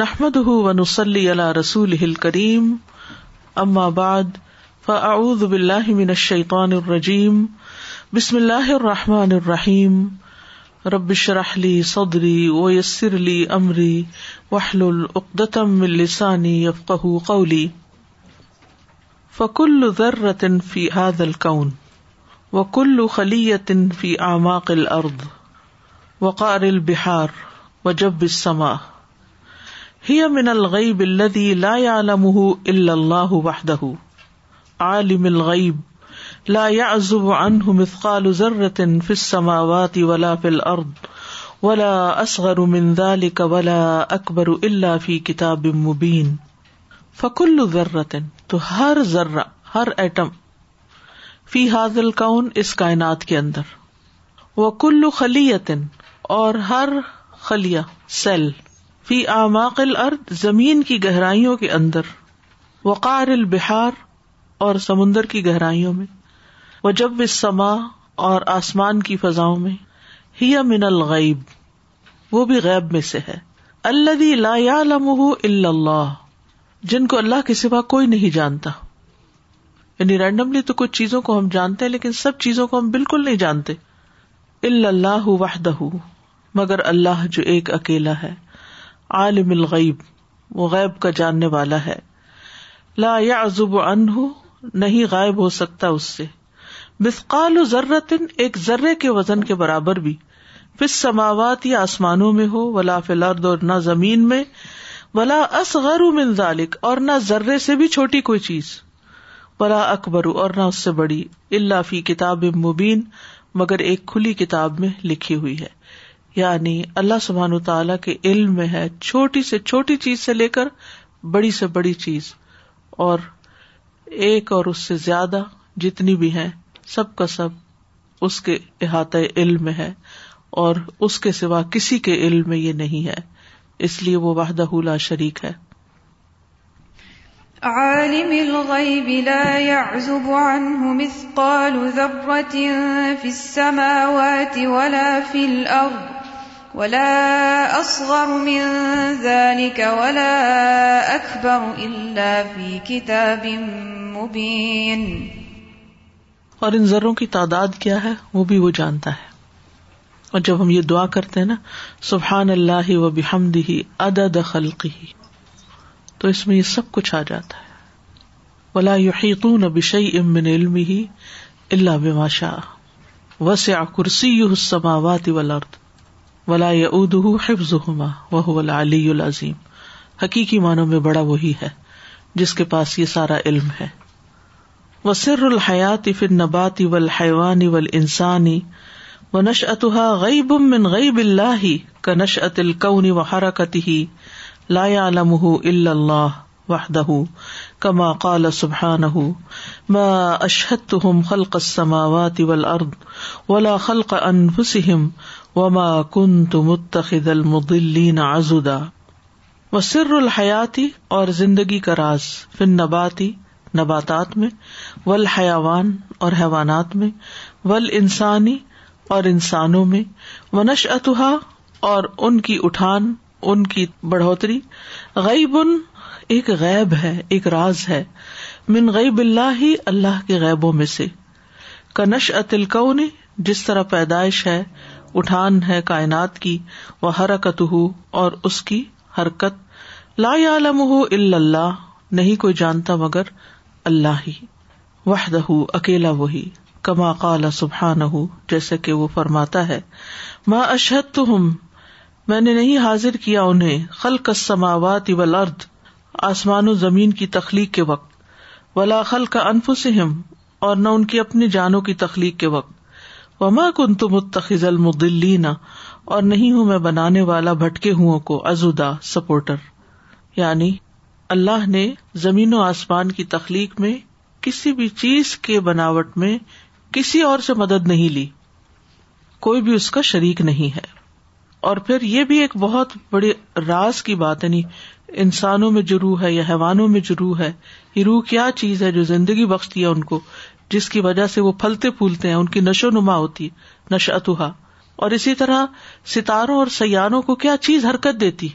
نحمد ونسلی اللہ رسول ہل کریم فاعوذ فعز من الشیقان الرجیم بسم اللہ الرحمٰن الرحیم ربش رحلی صدری و یسر علی عمری وحل العقدم السانی یفق قولی فکل ذرۃن فی عاد القن کل خلیطن فی عماق العرد وقار البہار و سماح ہی من الغیب الذي لا يعلمه الا الله وحده عالم الغیب لا يعزب عنه مثقال ذره في السماوات ولا في الارض ولا اصغر من ذلك ولا اكبر الا في كتاب مبين فكل ذره تو ہر ذرہ ہر ایٹم فی حاضل کون اس کائنات کے اندر وہ کلو خلیتن اور ہر خلیہ سیل فی آماق الارض زمین کی گہرائیوں کے اندر وقار البہار اور سمندر کی گہرائیوں میں وہ جب سما اور آسمان کی فضاؤں میں ہی الغیب وہ بھی غیب میں سے ہے اللہ جن کو اللہ کے سوا کوئی نہیں جانتا یعنی رینڈملی تو کچھ چیزوں کو ہم جانتے ہیں لیکن سب چیزوں کو ہم بالکل نہیں جانتے اللہ وحدہ مگر اللہ جو ایک اکیلا ہے عالم الغیب وہ غیب کا جاننے والا ہے لا یا عزب و ان نہیں غائب ہو سکتا اس سے مسقال و ضرۃن ایک ذرے کے وزن کے برابر بھی پس سماوات یا آسمانوں میں ہو ولا فلرد اور نہ زمین میں اصغر من ذالک اور نہ ذرے سے بھی چھوٹی کوئی چیز ولا اکبر اور نہ اس سے بڑی اللہ فی کتاب مبین مگر ایک کھلی کتاب میں لکھی ہوئی ہے یعنی اللہ سبحان و تعالیٰ کے علم میں ہے چھوٹی سے چھوٹی چیز سے لے کر بڑی سے بڑی چیز اور ایک اور اس سے زیادہ جتنی بھی ہیں سب کا سب اس کے احاطۂ علم میں ہے اور اس کے سوا کسی کے علم میں یہ نہیں ہے اس لیے وہ وحدہ لا شریک ہے عالم الغیب لا يعزب عنه مثقال ذرة في السماوات ولا في الأرض ولا اصغر من ذلك ولا اكبر الا في كتاب مبين اور ان ذروں کی تعداد کیا ہے وہ بھی وہ جانتا ہے اور جب ہم یہ دعا کرتے ہیں نا سبحان اللہ و بحمدہ عدد خلقہ تو اس میں یہ سب کچھ آ جاتا ہے ولا يحيطون بشيء من علمه الا بما شاء وسع كرسيه السماوات والارض ولا یعود حفظ ہما وہ علی العظیم حقیقی معنوں میں بڑا وہی ہے جس کے پاس یہ سارا علم ہے وسر الحیات فر نبات اول حیوان اول انسانی و نش اتحا غیب من غیب اللہ کا نش ات القن و حرکت لا علم اللہ وحدہ کما قال سبحان ما اشحت ہم خلق السماوات والارض ولا خلق انفسهم وما کن متخد الما دا و سر الحیاتی اور زندگی کا راز فن نباتی نباتات میں ول حیاوان اور حیوانات میں ول انسانی اور انسانوں میں نش اتحا اور ان کی اٹھان ان کی بڑھوتری ان ایک غیب ہے ایک راز ہے من غیب اللہ ہی اللہ کے غیبوں میں سے کنش ا نے جس طرح پیدائش ہے اٹھان ہے کائنات کی وہ حرکت ہو اور اس کی حرکت لا عالم ہو اللہ نہیں کوئی جانتا مگر اللہ ہی وحد ہو اکیلا وہی کما قال سبحان ہو جیسا کہ وہ فرماتا ہے ما اشحد تو ہم میں نے نہیں حاضر کیا انہیں خلق السماوات والارض ارد آسمان و زمین کی تخلیق کے وقت ولا کا انف اور نہ ان کی اپنی جانوں کی تخلیق کے وقت وما کن تم المدلینا اور نہیں ہوں میں بنانے والا بھٹکے ازودا سپورٹر یعنی اللہ نے زمین و آسمان کی تخلیق میں کسی بھی چیز کے بناوٹ میں کسی اور سے مدد نہیں لی کوئی بھی اس کا شریک نہیں ہے اور پھر یہ بھی ایک بہت بڑی راز کی بات ہے یعنی نہیں انسانوں میں جرو ہے یا حیوانوں میں جرو ہے یہ روح کیا چیز ہے جو زندگی بخشتی ہے ان کو جس کی وجہ سے وہ پھلتے پھولتے ہیں ان کی نشو نما ہوتی نش اتحا اور اسی طرح ستاروں اور سیاروں کو کیا چیز حرکت دیتی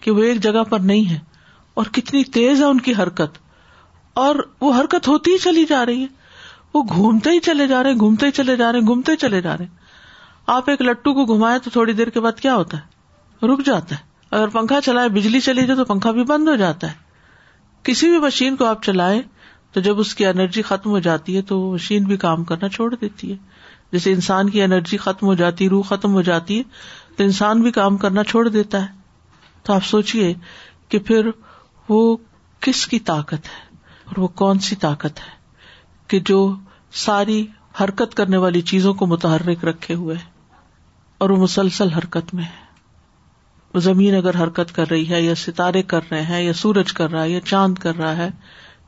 کہ وہ ایک جگہ پر نہیں ہے اور کتنی تیز ہے ان کی حرکت اور وہ حرکت ہوتی ہی چلی جا رہی ہے وہ گھومتے ہی چلے جا رہے ہیں گھومتے ہی چلے جا رہے ہیں گھومتے چلے جا رہے ہیں آپ ایک لٹو کو گھمائے تو تھوڑی دیر کے بعد کیا ہوتا ہے رک جاتا ہے اگر پنکھا چلائے بجلی چلی جائے تو پنکھا بھی بند ہو جاتا ہے کسی بھی مشین کو آپ چلائیں تو جب اس کی انرجی ختم ہو جاتی ہے تو وہ مشین بھی کام کرنا چھوڑ دیتی ہے جیسے انسان کی انرجی ختم ہو جاتی روح ختم ہو جاتی ہے تو انسان بھی کام کرنا چھوڑ دیتا ہے تو آپ سوچیے کہ پھر وہ کس کی طاقت ہے اور وہ کون سی طاقت ہے کہ جو ساری حرکت کرنے والی چیزوں کو متحرک رکھے ہوئے اور وہ مسلسل حرکت میں ہے زمین اگر حرکت کر رہی ہے یا ستارے کر رہے ہیں یا سورج کر رہا ہے یا چاند کر رہا ہے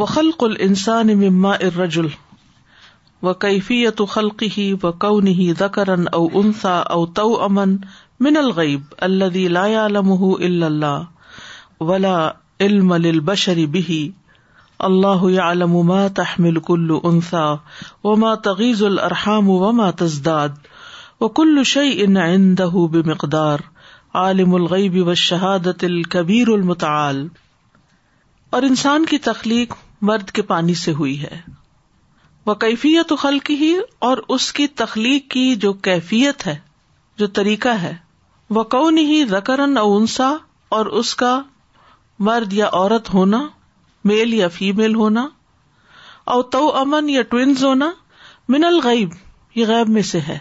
و خلق السان مما ارجل و کیفیت خلق ہی و کون ہی زکرن او انسا او تو امن من الغیب الدی لا علم اللہ ولا علم للبشر به الله يعلم ما تحمل كل انثى وما تغيز الارحام وما تزداد وكل شيء عنده بمقدار عالم الغيب والشهاده الكبير المتعال اور انسان کی تخلیق مرد کے پانی سے ہوئی ہے وہ کیفیت کی ہی اور اس کی تخلیق کی جو کیفیت ہے جو طریقہ ہے وہ کون ہی اونسا اور اس کا مرد یا عورت ہونا میل یا فیمل ہونا او ٹوینز ہونا من الغب غیب میں سے ہے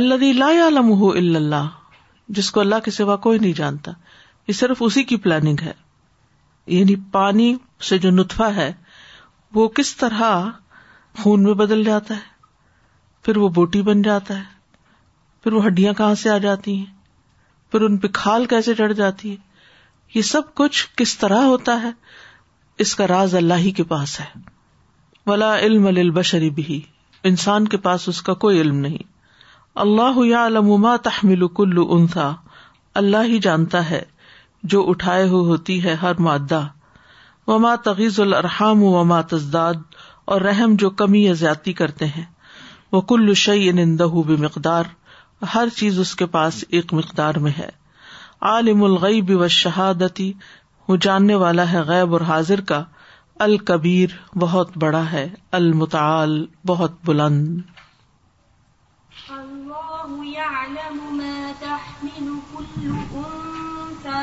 اللہ اللہ جس کو اللہ کے سوا کوئی نہیں جانتا یہ صرف اسی کی پلاننگ ہے یعنی پانی سے جو نتفا ہے وہ کس طرح خون میں بدل جاتا ہے پھر وہ بوٹی بن جاتا ہے پھر وہ ہڈیاں کہاں سے آ جاتی ہیں پھر ان پہ کھال کیسے چڑھ جاتی ہے یہ سب کچھ کس طرح ہوتا ہے اس کا راز اللہ ہی کے پاس ہے ولا علم علمبشری بھی انسان کے پاس اس کا کوئی علم نہیں اللہ یا علما تحمل کل انسا اللہ ہی جانتا ہے جو اٹھائے ہوئے ہوتی ہے ہر مادہ وما تغیز الرحام و تزداد اور رحم جو کمی یا زیادتی کرتے ہیں وہ کل شعی نندہ مقدار ہر چیز اس کے پاس ایک مقدار میں ہے عالم الغی و شہادتی وہ جاننے والا ہے غیب اور حاضر کا الکبیر بہت بڑا ہے المتعال بہت بلند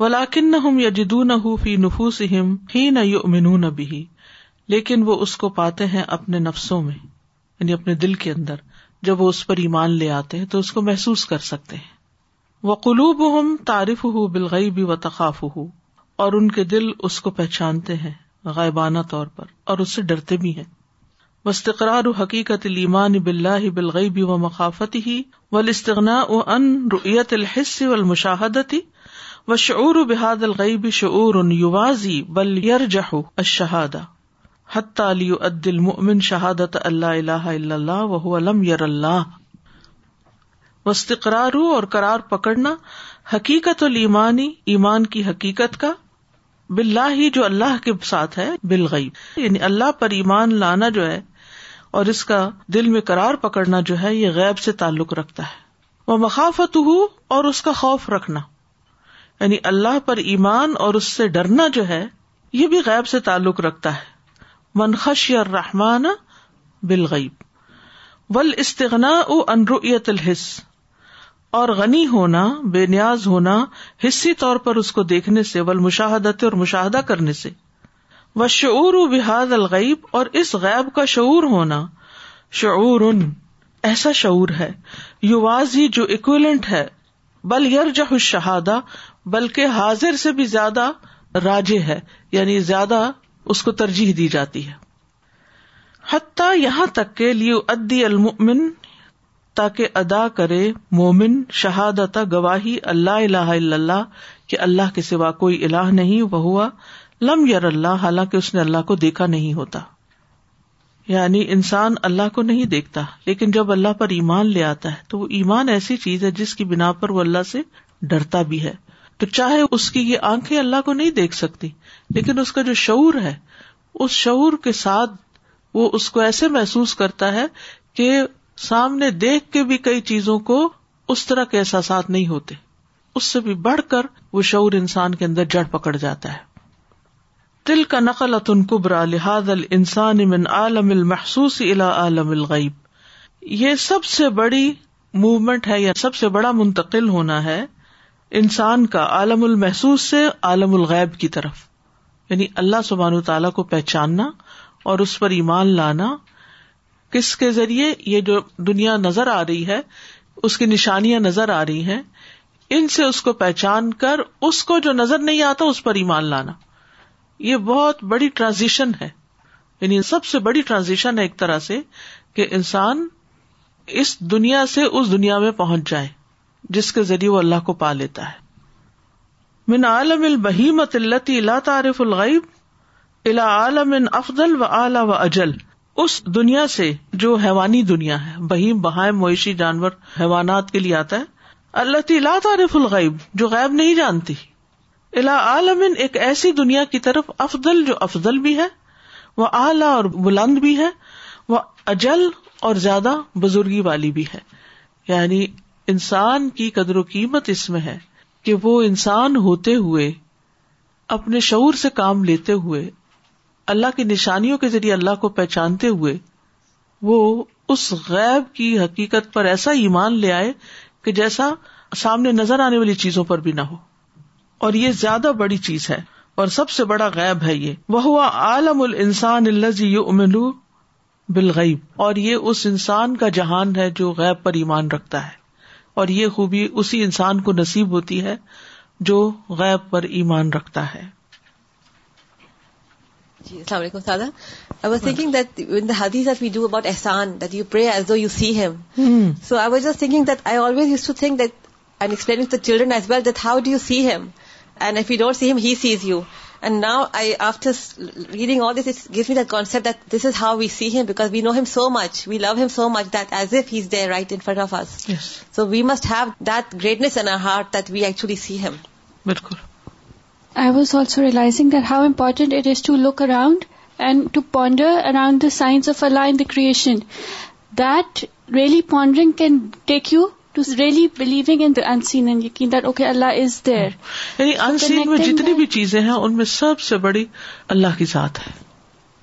و لاکن نہ ہم جدو ن ہف نہ یو امن بھی لیکن وہ اس کو پاتے ہیں اپنے نفسوں میں یعنی اپنے دل کے اندر جب وہ اس پر ایمان لے آتے ہیں تو اس کو محسوس کر سکتے ہیں وہ قلوب ہم تعریف بلغئی بھی و تقاف ہو اور ان کے دل اس کو پہچانتے ہیں غائبانہ طور پر اور اس سے ڈرتے بھی وسطرار و حقیقت المان بل بلغئی بھی و مخافت ہی و لطغنا و ان رویت الحص و المشاہدتی و و بحاد الغیب شعور یوازی بل جہ اشہاد حت علی عدل ممن شہادت اللہ اللہ اللہ علم یر اللہ وسطرار اور کرار پکڑنا حقیقت المانی ایمان کی حقیقت کا ہی جو اللہ کے ساتھ ہے بل یعنی اللہ پر ایمان لانا جو ہے اور اس کا دل میں کرار پکڑنا جو ہے یہ غیب سے تعلق رکھتا ہے وہ مخافت ہو اور اس کا خوف رکھنا یعنی اللہ پر ایمان اور اس سے ڈرنا جو ہے یہ بھی غیب سے تعلق رکھتا ہے منخش یا رحمان بالغیب ول استغنا او انرویت الحص اور غنی ہونا بے نیاز ہونا حصی طور پر اس کو دیکھنے سے ول مشاہدت اور مشاہدہ کرنے سے و شعور و بحاد الغیب اور اس غیب کا شعور ہونا شعور ایسا شعور ہے یو واضح ہی جو اکویلنٹ ہے بل یرجہ شہادہ بلکہ حاضر سے بھی زیادہ راج ہے یعنی زیادہ اس کو ترجیح دی جاتی ہے حتیٰ یہاں تک کے لیے ادا کرے مومن شہاد گواہی اللہ الہ اللہ کہ اللہ کے سوا کوئی اللہ نہیں وہ ہوا لم یار اللہ حالانکہ اس نے اللہ کو دیکھا نہیں ہوتا یعنی انسان اللہ کو نہیں دیکھتا لیکن جب اللہ پر ایمان لے آتا ہے تو وہ ایمان ایسی چیز ہے جس کی بنا پر وہ اللہ سے ڈرتا بھی ہے تو چاہے اس کی یہ آنکھیں اللہ کو نہیں دیکھ سکتی لیکن اس کا جو شعور ہے اس شعور کے ساتھ وہ اس کو ایسے محسوس کرتا ہے کہ سامنے دیکھ کے بھی کئی چیزوں کو اس طرح کے احساسات نہیں ہوتے اس سے بھی بڑھ کر وہ شعور انسان کے اندر جڑ پکڑ جاتا ہے دل کا نقل اتن قبرا لحاظ السان امن عالم المحسوس الا عالم الغیب یہ سب سے بڑی موومنٹ ہے یا سب سے بڑا منتقل ہونا ہے انسان کا عالم المحسوس سے عالم الغیب کی طرف یعنی اللہ سبحان تعالیٰ کو پہچاننا اور اس پر ایمان لانا کس کے ذریعے یہ جو دنیا نظر آ رہی ہے اس کی نشانیاں نظر آ رہی ہیں ان سے اس کو پہچان کر اس کو جو نظر نہیں آتا اس پر ایمان لانا یہ بہت بڑی ٹرانزیشن ہے یعنی سب سے بڑی ٹرانزیشن ہے ایک طرح سے کہ انسان اس دنیا سے اس دنیا میں پہنچ جائے جس کے ذریعے وہ اللہ کو پا لیتا ہے من عالم التی اللہ تعارف الغیب عالم افضل و اعلی و اجل اس دنیا سے جو حیوانی دنیا ہے بہیم بہائم مویشی جانور حیوانات کے لیے آتا ہے اللہ اللہ تعارف الغیب جو غائب نہیں جانتی الا عالم ایک ایسی دنیا کی طرف افضل جو افضل بھی ہے وہ اعلی اور بلند بھی ہے وہ اجل اور زیادہ بزرگی والی بھی ہے یعنی انسان کی قدر و قیمت اس میں ہے کہ وہ انسان ہوتے ہوئے اپنے شعور سے کام لیتے ہوئے اللہ کی نشانیوں کے ذریعے اللہ کو پہچانتے ہوئے وہ اس غیب کی حقیقت پر ایسا ایمان لے آئے کہ جیسا سامنے نظر آنے والی چیزوں پر بھی نہ ہو اور یہ زیادہ بڑی چیز ہے اور سب سے بڑا غیب ہے یہ وہ ہوا عالم السان اللہ بلغیب اور یہ اس انسان کا جہان ہے جو غیب پر ایمان رکھتا ہے اور یہ خوبی اسی انسان کو نصیب ہوتی ہے جو غیب پر ایمان رکھتا ہے جی السلام علیکم سادہ I was thinking that in the do about Ehsan that you pray as though you see him so I was just thinking that I always used to think that I explaining the children as well that how do you see him and if you don't see him he sees you And now after reading all this, it gives me that concept that this is how we see Him, because we know Him so much, we love Him so much, that as if He's there right in front of us. Yes. So we must have that greatness in our heart that we actually see Him. Bilkul. I was also realizing that how important it is to look around and to ponder around the signs of Allah in the creation. That really pondering can take you really believing in unseen and یقین that okay Allah is there یعنی ان سین میں جتنی بھی چیزیں ہیں ان میں سب سے بڑی اللہ کی ذات ہے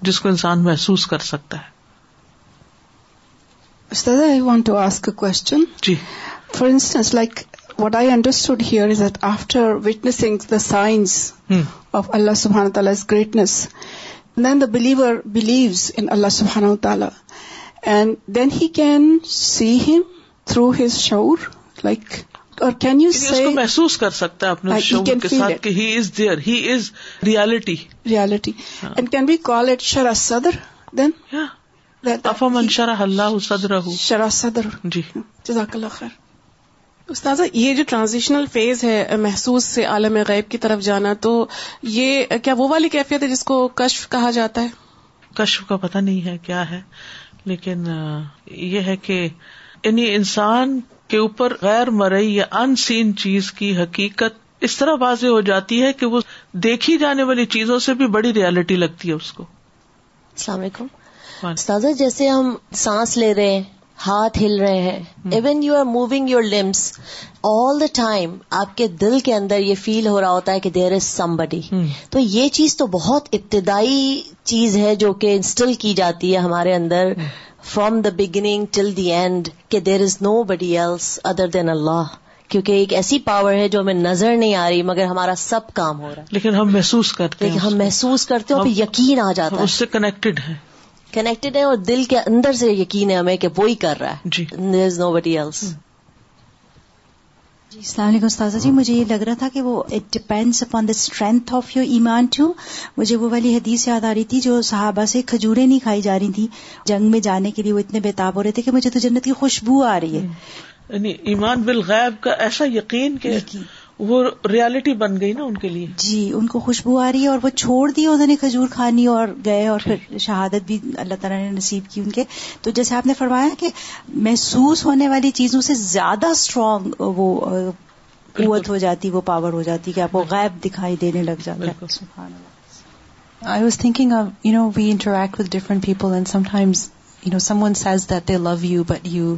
جس کو انسان محسوس کر سکتا ہے استاد I want to ask question G for instance like what I understood here is that after witnessing the science of Allah سبحان تعالیٰ his greatness then the believer believes in Allah سبحان تعالیٰ تعالی and then he can see him through his شعور like اور can you see محسوس کر سکتا ہے اپنے ہی is there he is reality reality and can be call it شرا صدر دین افامن شرح اللہ صدر شرا صدر جی جزاک اللہ خیر استاذ یہ جو ٹرانزیشنل فیز ہے محسوس uh, سے عالم غیب کی طرف جانا تو یہ uh, کیا وہ والی کیفیت ہے جس کو کشف کہا جاتا ہے کشف کا پتہ نہیں ہے کیا ہے لیکن uh, یہ ہے کہ یعنی انسان کے اوپر غیر مرئی یا ان سین چیز کی حقیقت اس طرح واضح ہو جاتی ہے کہ وہ دیکھی جانے والی چیزوں سے بھی بڑی ریالٹی لگتی ہے اس کو السلام علیکم جیسے ہم سانس لے رہے ہیں ہاتھ ہل رہے ہیں even you are moving your limbs all the time آپ کے دل کے اندر یہ فیل ہو رہا ہوتا ہے کہ دیر از سم بڈی تو یہ چیز تو بہت ابتدائی چیز ہے جو کہ انسٹل کی جاتی ہے ہمارے اندر hmm. From the beginning till the end کہ there is nobody else other than Allah کیونکہ ایک ایسی پاور ہے جو ہمیں نظر نہیں آ رہی مگر ہمارا سب کام ہو رہا ہے لیکن ہم محسوس کرتے ہم محسوس کرتے ہیں اور یقین آ جاتا ہے اس سے کنیکٹڈ ہے کنیکٹڈ ہے اور دل کے اندر سے یقین ہے ہمیں کہ وہی کر رہا ہے there is nobody else جی السلام علیکم استاذہ جی مجھے یہ لگ رہا تھا کہ وہ it depends upon the strength of your ایمان ٹو مجھے وہ والی حدیث یاد آ رہی تھی جو صحابہ سے کھجورے نہیں کھائی جا رہی تھیں جنگ میں جانے کے لیے وہ اتنے بےتاب ہو رہے تھے کہ مجھے تو جنت کی خوشبو آ رہی ہے یعنی ایمان بالغیب کا ایسا یقین کہ وہ ریالٹی بن گئی نا ان کے لیے جی ان کو خوشبو آ رہی ہے اور وہ چھوڑ دی انہوں نے کھجور کھانی اور گئے اور جی۔ پھر شہادت بھی اللہ تعالیٰ نے نصیب کی ان کے تو جیسے آپ نے فرمایا کہ محسوس ہونے والی چیزوں سے زیادہ اسٹرانگ وہ قوت ہو جاتی وہ پاور ہو جاتی کہ آپ کو غائب دکھائی دینے لگ جاتا ہے interact people and you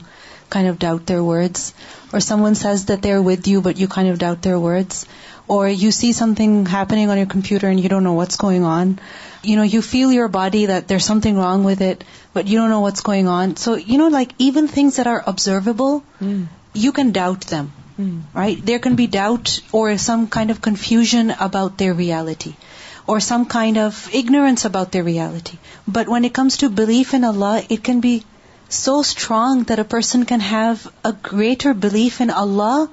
kind of doubt their words, or someone says that they're with you but you kind of doubt their words, or you see something happening on your computer and you don't know what's going on. You know, you feel your body that there's something wrong with it, but you don't know what's going on. So, you know, like even things that are observable, mm. you can doubt them, mm. right? There can be doubt or some kind of confusion about their reality, or some kind of ignorance about their reality. But when it comes to belief in Allah, it can be so strong that a person can have a greater belief in Allah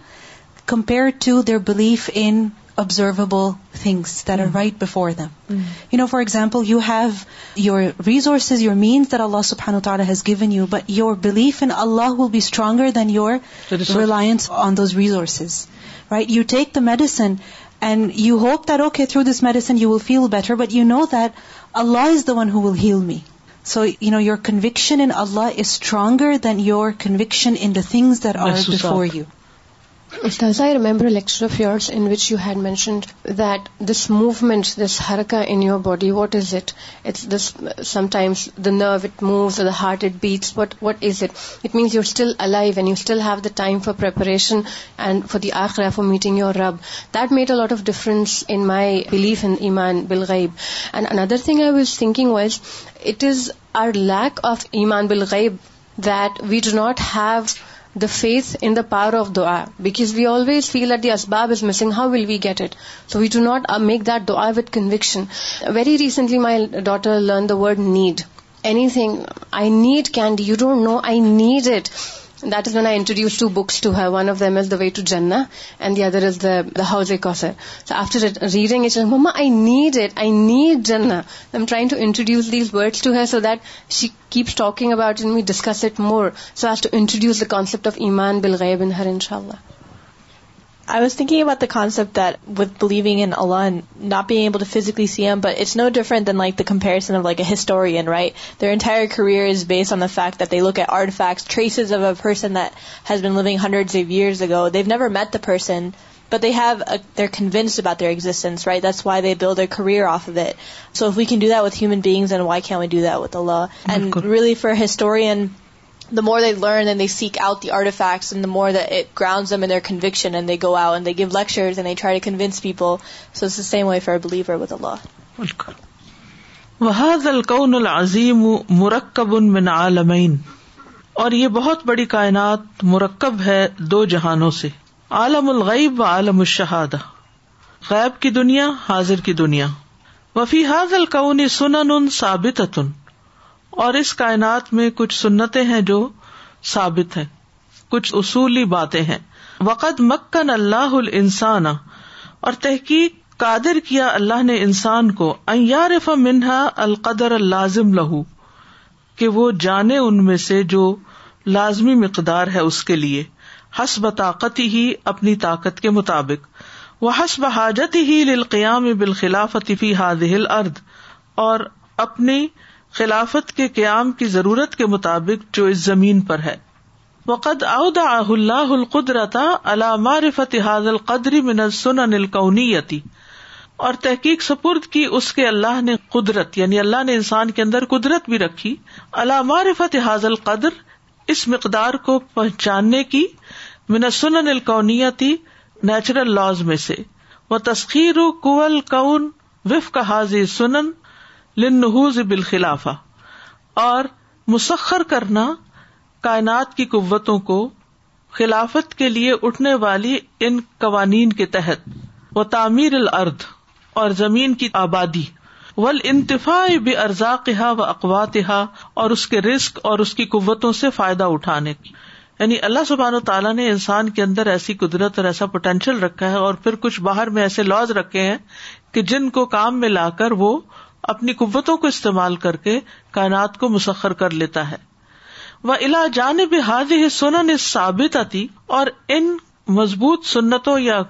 compared to their belief in observable things that are mm. right before them. Mm. You know, for example, you have your resources, your means that Allah subhanahu wa ta'ala has given you, but your belief in Allah will be stronger than your reliance on those resources. Right? You take the medicine and you hope that, okay, through this medicine you will feel better, but you know that Allah is the one who will heal me. So, your conviction in Allah is stronger than your conviction in the things that are before you. ز I remember lecture of yours in which you had mentioned that this movements this ہرکا in your body what is it's this sometimes through it moves the heart it beats but what is it it means you are still alive and you still have the time for preparation and for the آخر for meeting your رب that a lot of difference in my belief in ایمان بل غئیب and another thing I was thinking why's it is our lack of ایمان بل غئیب that we do not have the faith in the power of دعا because we always feel that the اسباب is missing how will we get it so we do not make that دعا with conviction very recently my daughter learn the word need anything I need kind you don't know I need it that is when I introduce to two books one of them is the way to جن and the other is the house a کاسر so after reading it mama I need it I need I am trying to introduce these words to her so that she keeps talking about and we discuss it more so has to introduce the concept of ایمان بل غیب in in ہر شاء اللہ I was think the concept with believing in P but physically same but it's no different than like to compare a historian right their entire course based آنیک look a hard fact three Cs ارسنگ hundred years ago they've never met the person but they are convinced better existence rights why they bill the career of what so we can do the what human beings why we do that الالی for historian the more they learn and they seek out the artifacts and the more that it grounds them in their conviction and they go out and they give lectures and they try to convince people. So it's the same way for a believer with Allah. وَهَذَا الْقَوْنُ الْعَظِيمُ مُرَكَّبٌ مِّنْ عَالَمَيْنِ اور یہ بہت بڑی کائنات مرکب ہے دو جہانوں سے عالم الغیب و عالم الشہادہ غیب کی دنیا حاضر کی دنیا وَفِي هَذَا الْقَوْنِ سُنَنٌ سَابِتَتٌ اور اس کائنات میں کچھ سنتیں ہیں جو ثابت ہیں کچھ اصولی باتیں ہیں وقت مکن اللہ السان اور تحقیق قادر کیا اللہ نے انسان کو منہا القدر الازم لہو کہ وہ جانے ان میں سے جو لازمی مقدار ہے اس کے لیے حسب طاقت ہی اپنی طاقت کے مطابق وہ حسب حاجت ہی للقیام فی فتیفی ارد اور اپنی خلافت کے قیام کی ضرورت کے مطابق جو اس زمین پر ہے وقد قد اللہ القدرتا اللہ مار فتحاظ القدری من القونیتی اور تحقیق سپرد کی اس کے اللہ نے قدرت یعنی اللہ نے انسان کے اندر قدرت بھی رکھی اللہ معرفت حاض القدر اس مقدار کو پہچاننے کی من السنن القونیتی نیچرل لاز میں سے وہ تسخیر کول کون وف کا حاضر سنن لنحوز بالخلاف اور مسخر کرنا کائنات کی قوتوں کو خلافت کے لیے اٹھنے والی ان قوانین کے تحت و تعمیر العرد اور زمین کی آبادی ول انتفا بے کہا و اقوا اور اس کے رسک اور اس کی قوتوں سے فائدہ اٹھانے کی یعنی اللہ سبحان و تعالیٰ نے انسان کے اندر ایسی قدرت اور ایسا پوٹینشیل رکھا ہے اور پھر کچھ باہر میں ایسے لاز رکھے ہیں کہ جن کو کام میں لا کر وہ اپنی قوتوں کو استعمال کر کے کائنات کو مسخر کر لیتا ہے وہ الا جانب حاضر سنن ثابت آتی اور ان مضبوط سنتوں یا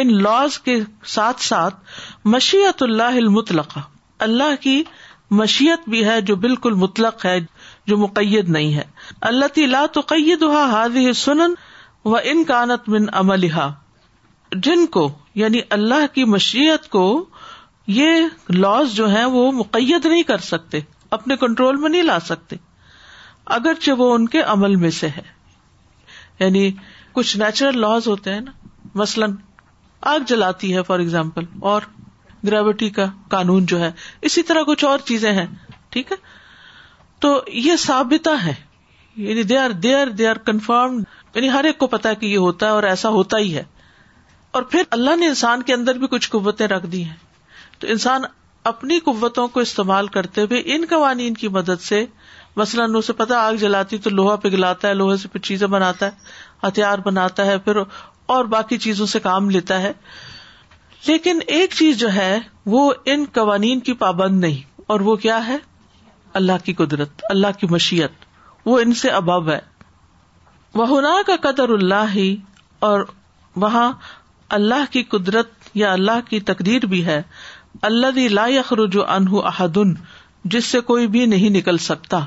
ان لاز کے ساتھ ساتھ مشیت اللہ اللہ کی مشیت بھی ہے جو بالکل مطلق ہے جو مقید نہیں ہے اللہ لا تو قیعدہ حاض سنن و ان کانت من عمل جن کو یعنی اللہ کی مشیت کو یہ لاس جو ہے وہ مقیت نہیں کر سکتے اپنے کنٹرول میں نہیں لا سکتے اگرچہ وہ ان کے عمل میں سے ہے یعنی کچھ نیچرل لاز ہوتے ہیں نا مثلاً آگ جلاتی ہے فار ایگزامپل اور گریوٹی کا قانون جو ہے اسی طرح کچھ اور چیزیں ہیں ٹھیک ہے تو یہ سابتا ہے یعنی they are they are they are confirm یعنی ہر ایک کو پتا کہ یہ ہوتا ہے اور ایسا ہوتا ہی ہے اور پھر اللہ نے انسان کے اندر بھی کچھ قوتیں رکھ دی ہیں تو انسان اپنی قوتوں کو استعمال کرتے ہوئے ان قوانین کی مدد سے مثلاً اسے پتا آگ جلاتی تو لوہا پگھلاتا ہے لوہے سے پھر چیزیں بناتا ہے ہتھیار بناتا ہے پھر اور باقی چیزوں سے کام لیتا ہے لیکن ایک چیز جو ہے وہ ان قوانین کی پابند نہیں اور وہ کیا ہے اللہ کی قدرت اللہ کی مشیت وہ ان سے ابب ہے وہ نا کا قدر اللہ ہی اور وہاں اللہ کی قدرت یا اللہ کی تقدیر بھی ہے اللہ لا یخرج انہ احدن جس سے کوئی بھی نہیں نکل سکتا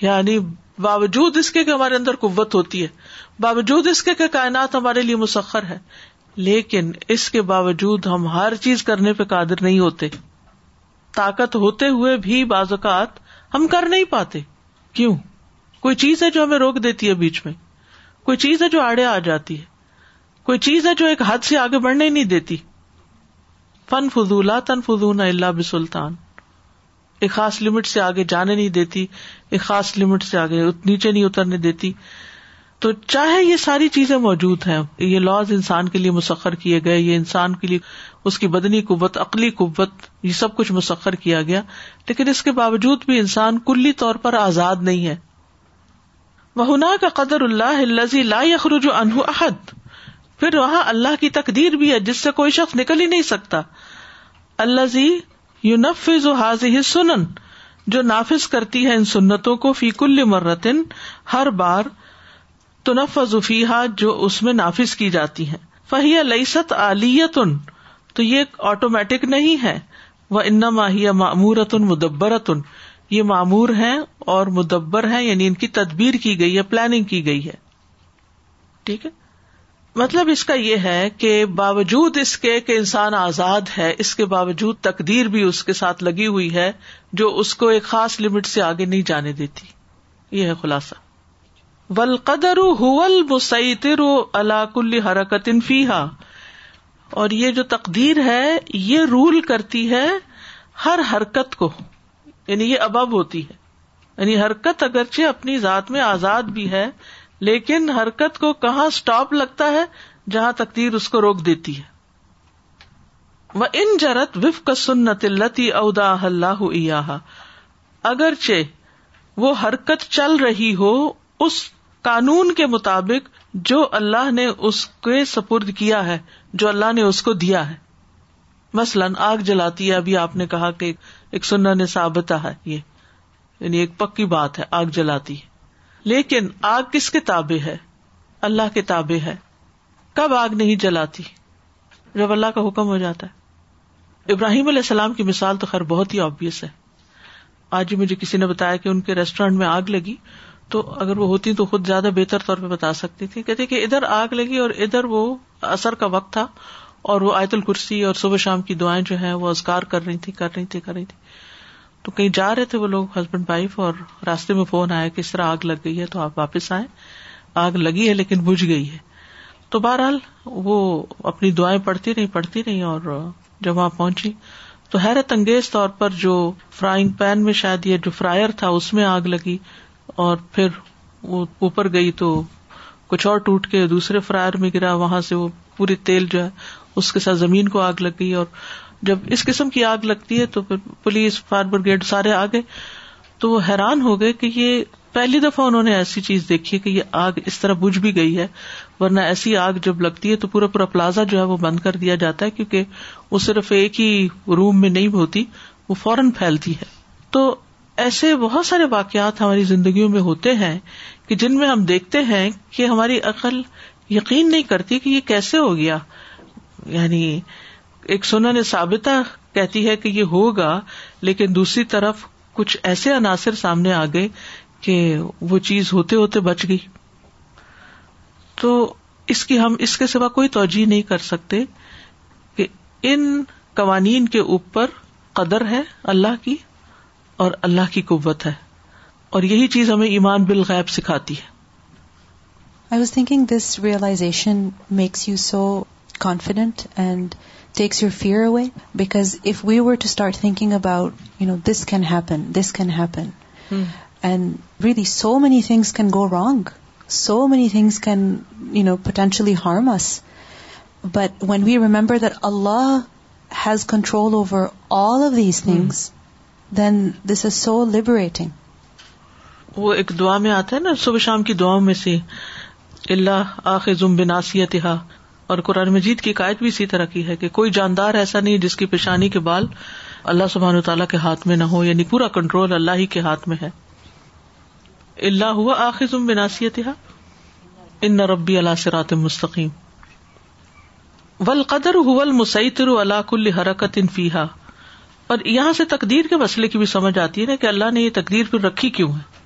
یعنی باوجود اس کے ہمارے اندر قوت ہوتی ہے باوجود اس کے کائنات ہمارے لیے مسخر ہے لیکن اس کے باوجود ہم ہر چیز کرنے پہ قادر نہیں ہوتے طاقت ہوتے ہوئے بھی بعض اوقات ہم کر نہیں پاتے کیوں کوئی چیز ہے جو ہمیں روک دیتی ہے بیچ میں کوئی چیز ہے جو آڑے آ جاتی ہے کوئی چیز ہے جو ایک حد سے آگے بڑھنے نہیں دیتی فن فضولہ تن فضون اللہ ب سلطان ایک خاص لمٹ سے آگے جانے نہیں دیتی ایک خاص لمٹ سے آگے نیچے نہیں اترنے دیتی تو چاہے یہ ساری چیزیں موجود ہیں یہ لاز انسان کے لیے مسخر کیے گئے یہ انسان کے لیے اس کی بدنی قوت عقلی قوت یہ سب کچھ مسخر کیا گیا لیکن اس کے باوجود بھی انسان کلی طور پر آزاد نہیں ہے وہنا کا قدر اللہ یخرج انہ احد پھر وہاں اللہ کی تقدیر بھی ہے جس سے کوئی شخص نکل ہی نہیں سکتا اللہ زی و یونفاظ سنن جو نافذ کرتی ہے ان سنتوں کو فی کل مرتن ہر بار تنف اظیحا جو اس میں نافذ کی جاتی ہے فہیہ لئیسط علیتن تو یہ آٹومیٹک نہیں ہے وہ ان ماہیا معمورتن مدبرتن یہ معمور ہے اور مدبر ہے یعنی ان کی تدبیر کی گئی ہے پلاننگ کی گئی ہے ٹھیک ہے مطلب اس کا یہ ہے کہ باوجود اس کے کہ انسان آزاد ہے اس کے باوجود تقدیر بھی اس کے ساتھ لگی ہوئی ہے جو اس کو ایک خاص لمٹ سے آگے نہیں جانے دیتی یہ ہے خلاصہ ولقدر ہو سیدرکل حرکت ہا اور یہ جو تقدیر ہے یہ رول کرتی ہے ہر حرکت کو یعنی یہ ابب ہوتی ہے یعنی حرکت اگرچہ اپنی ذات میں آزاد بھی ہے لیکن حرکت کو کہاں اسٹاپ لگتا ہے جہاں تقدیر اس کو روک دیتی ہے وہ ان جرت وف کا سنت ادا اللہ اگرچہ وہ حرکت چل رہی ہو اس قانون کے مطابق جو اللہ نے اس کے سپرد کیا ہے جو اللہ نے اس کو دیا ہے مثلاً آگ جلاتی ہے ابھی آپ نے کہا کہ ایک نے سابتا ہے یہ یعنی ایک پکی بات ہے آگ جلاتی ہے لیکن آگ کس کے تابے ہے اللہ کے تابے ہے کب آگ نہیں جلاتی جب اللہ کا حکم ہو جاتا ہے ابراہیم علیہ السلام کی مثال تو خیر بہت ہی آبیس ہے آج ہی مجھے کسی نے بتایا کہ ان کے ریسٹورینٹ میں آگ لگی تو اگر وہ ہوتی تو خود زیادہ بہتر طور پہ بتا سکتی تھی کہتے کہ ادھر آگ لگی اور ادھر وہ اثر کا وقت تھا اور وہ آیت الکرسی اور صبح شام کی دعائیں جو ہیں وہ ازکار کر رہی تھی کر رہی تھی کر رہی تھی تو کہیں جا رہے تھے وہ لوگ ہسبینڈ وائف اور راستے میں فون آیا کہ اس طرح آگ لگ گئی ہے تو آپ واپس آئے آگ لگی ہے لیکن بجھ گئی ہے تو بہرحال وہ اپنی دعائیں پڑتی رہی پڑتی رہی اور جب وہاں پہنچی تو حیرت انگیز طور پر جو فرائنگ پین میں شاید یہ جو فرائر تھا اس میں آگ لگی اور پھر وہ اوپر گئی تو کچھ اور ٹوٹ کے دوسرے فرائر میں گرا وہاں سے وہ پوری تیل جو ہے اس کے ساتھ زمین کو آگ لگ گئی اور جب اس قسم کی آگ لگتی ہے تو پھر پولیس فائر بریگیڈ سارے آ گئے تو وہ حیران ہو گئے کہ یہ پہلی دفعہ انہوں نے ایسی چیز دیکھی کہ یہ آگ اس طرح بجھ بھی گئی ہے ورنہ ایسی آگ جب لگتی ہے تو پورا پورا پلازا جو ہے وہ بند کر دیا جاتا ہے کیونکہ وہ صرف ایک ہی روم میں نہیں ہوتی وہ فورن پھیلتی ہے تو ایسے بہت سارے واقعات ہماری زندگیوں میں ہوتے ہیں کہ جن میں ہم دیکھتے ہیں کہ ہماری عقل یقین نہیں کرتی کہ یہ کیسے ہو گیا یعنی ایک سونا ثابتہ کہتی ہے کہ یہ ہوگا لیکن دوسری طرف کچھ ایسے عناصر سامنے آ گئے کہ وہ چیز ہوتے ہوتے بچ گئی تو اس کی ہم اس کے سوا کوئی توجہ نہیں کر سکتے کہ ان قوانین کے اوپر قدر ہے اللہ کی اور اللہ کی قوت ہے اور یہی چیز ہمیں ایمان بالغیب سکھاتی ہے I was thinking this realization makes you so and takes your fear away because if we were to start thinking about you know this this can can happen happen and about so many things can go wrong so many things can you know potentially harm us but when we remember that Allah has control over all of these things then this is so liberating وہ ایک دعا میں آتا ہے نا صبح شام کی دعا میں سے اللہ بناسی اور قرآن مجید کی قائد بھی اسی طرح کی ہے کہ کوئی جاندار ایسا نہیں جس کی پیشانی کے بال اللہ سبحان تعالیٰ کے ہاتھ میں نہ ہو یعنی پورا کنٹرول اللہ ہی کے ہاتھ میں ہے اللہ ہوا آخر بناسیت ان ربی اللہ سے مستقیم ولقدر الک الحرکت فیحا اور یہاں سے تقدیر کے مسئلے کی بھی سمجھ آتی ہے نا کہ اللہ نے یہ تقدیر پھر رکھی کیوں ہے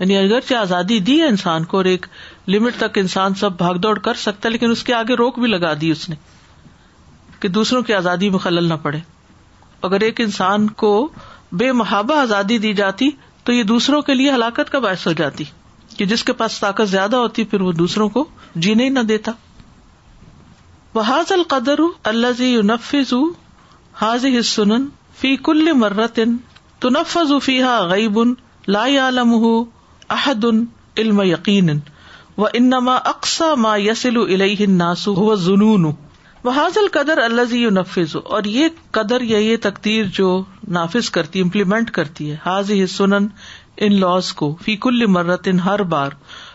یعنی اگرچہ آزادی دی ہے انسان کو اور ایک لمٹ تک انسان سب بھاگ دوڑ کر سکتا ہے لیکن اس کے آگے روک بھی لگا دی اس نے کہ دوسروں کی آزادی میں خلل نہ پڑے اگر ایک انسان کو بے محابہ آزادی دی جاتی تو یہ دوسروں کے لیے ہلاکت کا باعث ہو جاتی کہ جس کے پاس طاقت زیادہ ہوتی پھر وہ دوسروں کو جینے ہی نہ دیتا وہ حاض القدر فی کل مرتن فیحا غیب لائی احد علم یقین و انما اقسا ما اقسام ناسو و ضنون بحاظ القدر الزی و نفیز اور یہ قدر یا یہ تقدیر جو نافذ کرتی امپلیمنٹ کرتی ہے حاض ان لاس کو فی کل مرت ان ہر بار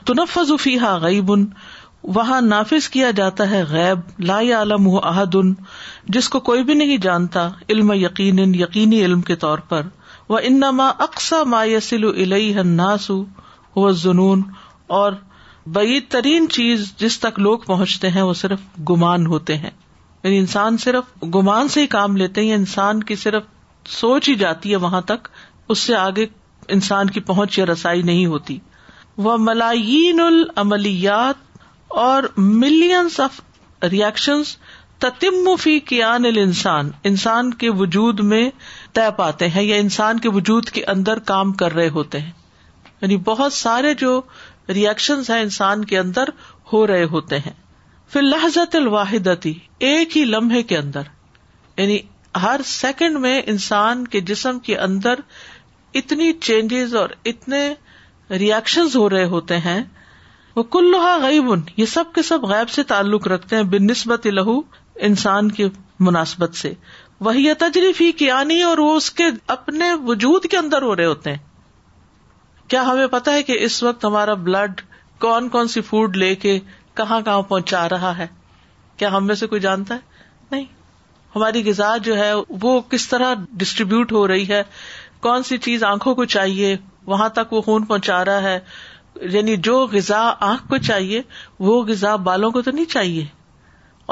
تنفظ فی غیب ان وہاں نافذ کیا جاتا ہے غیب لا یا علم عہد ان جس کو کوئی بھی نہیں جانتا علم یقین یقینی علم کے طور پر وہ انما اقسا مایسل یسل علیہ ناسو وہ جنون اور بعید ترین چیز جس تک لوگ پہنچتے ہیں وہ صرف گمان ہوتے ہیں یعنی انسان صرف گمان سے ہی کام لیتے ہیں انسان کی صرف سوچ ہی جاتی ہے وہاں تک اس سے آگے انسان کی پہنچ یا رسائی نہیں ہوتی وہ ملائین العملیات اور ملینس آف ریئیکشن تتم فی کیان ال انسان انسان کے وجود میں طے پاتے ہیں یا انسان کے وجود کے اندر کام کر رہے ہوتے ہیں یعنی بہت سارے جو ریئیکشن ہیں انسان کے اندر ہو رہے ہوتے ہیں فی الحظت الواحدتی ایک ہی لمحے کے اندر یعنی ہر سیکنڈ میں انسان کے جسم کے اندر اتنی چینجز اور اتنے ریئیکشن ہو رہے ہوتے ہیں وہ کلوہا غیب ان یہ سب کے سب غائب سے تعلق رکھتے ہیں نسبت لہو انسان کی مناسبت سے وہی تجریف ہی کی یعنی اور وہ اس کے اپنے وجود کے اندر ہو رہے ہوتے ہیں کیا ہمیں پتا ہے کہ اس وقت ہمارا بلڈ کون کون سی فوڈ لے کے کہاں کہاں پہنچا رہا ہے کیا ہم میں سے کوئی جانتا ہے نہیں ہماری غذا جو ہے وہ کس طرح ڈسٹریبیوٹ ہو رہی ہے کون سی چیز آنکھوں کو چاہیے وہاں تک وہ خون پہنچا رہا ہے یعنی جو غذا آنکھ کو چاہیے وہ غذا بالوں کو تو نہیں چاہیے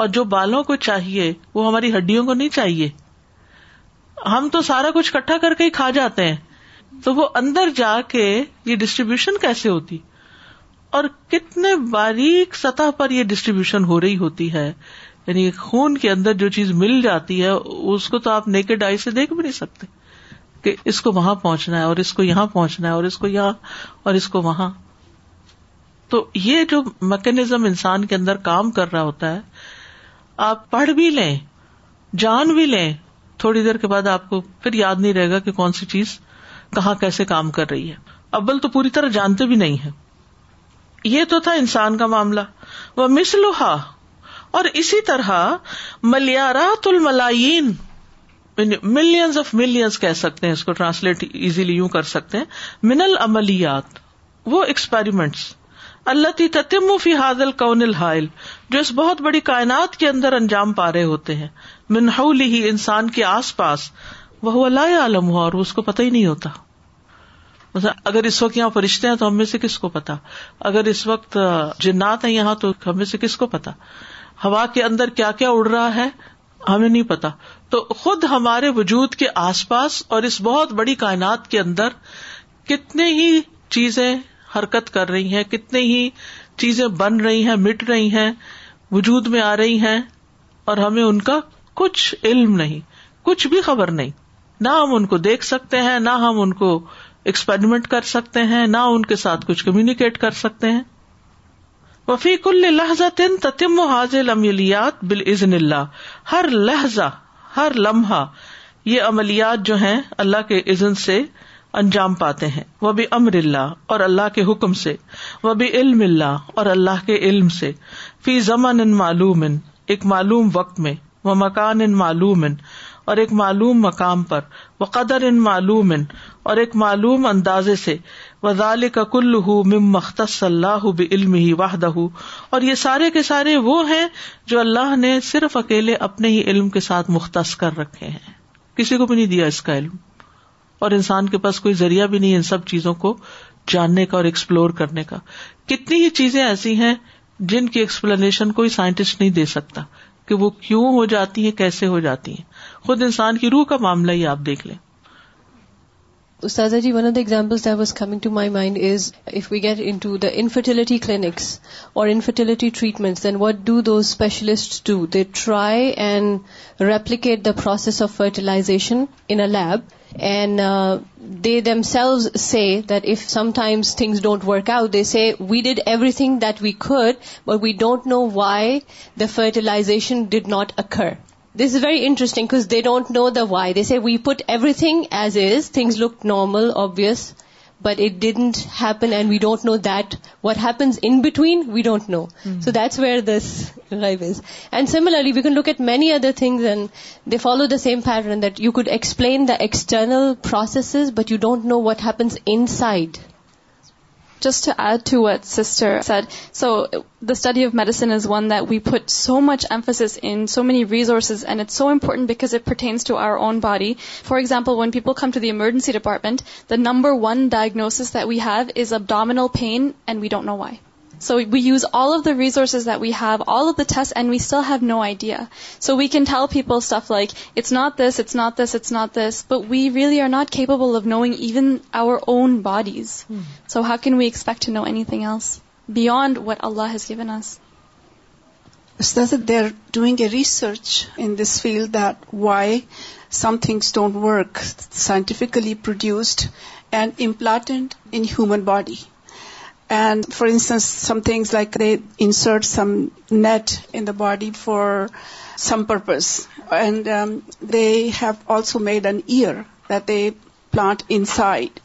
اور جو بالوں کو چاہیے وہ ہماری ہڈیوں کو نہیں چاہیے ہم تو سارا کچھ کٹھا کر کے ہی کھا جاتے ہیں تو وہ اندر جا کے یہ ڈسٹریبیوشن کیسے ہوتی اور کتنے باریک سطح پر یہ ڈسٹریبیوشن ہو رہی ہوتی ہے یعنی خون کے اندر جو چیز مل جاتی ہے اس کو تو آپ نیک ڈائی سے دیکھ بھی نہیں سکتے کہ اس کو وہاں پہنچنا ہے اور اس کو یہاں پہنچنا ہے اور اس کو یہاں اور اس کو وہاں تو یہ جو میکنیزم انسان کے اندر کام کر رہا ہوتا ہے آپ پڑھ بھی لیں جان بھی لیں تھوڑی دیر کے بعد آپ کو پھر یاد نہیں رہے گا کہ کون سی چیز کہاں کیسے کام کر رہی ہے ابل تو پوری طرح جانتے بھی نہیں ہے یہ تو تھا انسان کا معاملہ وہ مسلوحا اور اسی طرح ملیارات الملائین ملینز ملینس آف ملینس کہہ سکتے ہیں اس کو ٹرانسلیٹ ایزیلی یوں کر سکتے ہیں منل املیات وہ ایکسپیریمنٹس اللہ تی تتم فی حاضل کون الحائل جو اس بہت بڑی کائنات کے اندر انجام پا رہے ہوتے ہیں ہی انسان کے آس پاس وہ اللہ عالم ہوا اور اس کو پتہ ہی نہیں ہوتا اگر اس وقت یہاں فرشتے ہیں تو ہمیں سے کس کو پتا اگر اس وقت جنات ہیں یہاں تو ہمیں سے کس کو پتا ہوا کے اندر کیا کیا اڑ رہا ہے ہمیں نہیں پتا تو خود ہمارے وجود کے آس پاس اور اس بہت بڑی کائنات کے اندر کتنے ہی چیزیں حرکت کر رہی ہیں کتنے ہی چیزیں بن رہی ہیں مٹ رہی ہیں وجود میں آ رہی ہیں اور ہمیں ان کا کچھ علم نہیں کچھ بھی خبر نہیں نہ ہم ان کو دیکھ سکتے ہیں نہ ہم ان کو ایکسپیریمنٹ کر سکتے ہیں نہ ان کے ساتھ کچھ کمیونیکیٹ کر سکتے ہیں وفیق فی تن تتم و حاضل بال عزن اللہ ہر لہجہ ہر لمحہ یہ عملیات جو ہیں اللہ کے عزن سے انجام پاتے ہیں وہ بھی امر اللہ اور اللہ کے حکم سے وہ بھی علم اللہ اور اللہ کے علم سے فی ضمن ان معلوم ان ایک معلوم وقت میں وہ مکان ان معلوم اور ایک معلوم مقام پر وہ قدر ان معلوم اور ایک معلوم اندازے سے و کا کل مم مختص بے علم ہی واہدہ اور یہ سارے کے سارے وہ ہیں جو اللہ نے صرف اکیلے اپنے ہی علم کے ساتھ مختص کر رکھے ہیں کسی کو بھی نہیں دیا اس کا علم اور انسان کے پاس کوئی ذریعہ بھی نہیں ان سب چیزوں کو جاننے کا اور ایکسپلور کرنے کا کتنی ہی چیزیں ایسی ہیں جن کی ایکسپلینیشن کوئی سائنٹسٹ نہیں دے سکتا کہ وہ کیوں ہو جاتی ہے کیسے ہو جاتی ہیں خود انسان کی روح کا معاملہ ہی آپ دیکھ لیں استاذہ جی one of the example that was coming to my mind is if we get into the infertility clinics اور infertility treatment then what do those specialist do they try and replicate the process of fertilization in and they themselves say that if sometimes things don't work out, they say, we did everything that we could, but we don't know why the fertilization did not occur. This is very interesting because they don't know the why. They say, we put everything as is, things looked normal, obvious, but it didn't happen, and we don't know that. What happens in between, we don't know. Mm-hmm. So that's where this life is. And similarly, we can look at many other things, and they follow the same pattern, that you could explain the external processes, but you don't know what happens inside. Just to add to what Sister said, so the study of medicine is one that we put so much emphasis in, so many resources, and it's so important because it pertains to our own body. For example, when people come to the emergency department, the number one diagnosis that we have is abdominal pain, and we don't know why. So we use all of the resources that we have, all of the tests, and we still have no idea. So we can tell people stuff like, it's not this, it's not this, it's not this, but we really are not capable of knowing even our own bodies. Hmm. So how can we expect to know anything else beyond what Allah has given us? Ustaz, they're doing a research in this field that why some things don't work, scientifically produced and implanted in human body. And for instance, some things like they insert some net in the body for some purpose. And um, they have also made an ear that they plant inside.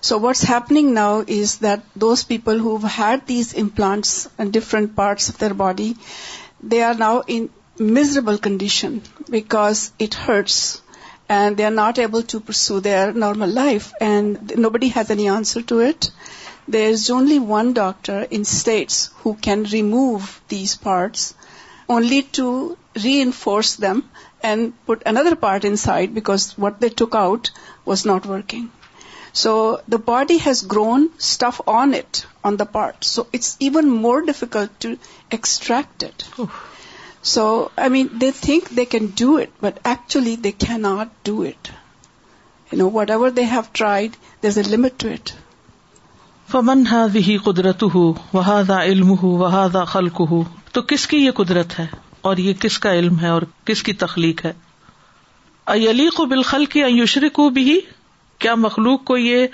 So what's happening now is that those people who've had these implants in different parts of their body, they are now in miserable condition because it hurts and they are not able to pursue their normal life, and nobody has any answer to it. There's only one doctor in states who can remove these parts only to reinforce them and put another part inside because what they took out was not working. So the body has grown stuff on it, on the part. So it's even more difficult to extract it. Oof. So, I mean, they think they can do it, but actually they cannot do it. You know, whatever they have tried, there's a limit to it. پمن قدرت ہو وہ ذا علم ہو وہ خلق ہو تو کس کی یہ قدرت ہے اور یہ کس کا علم ہے اور کس کی تخلیق ہے الیق کو بالخل قیوشر کو بھی کیا مخلوق کو یہ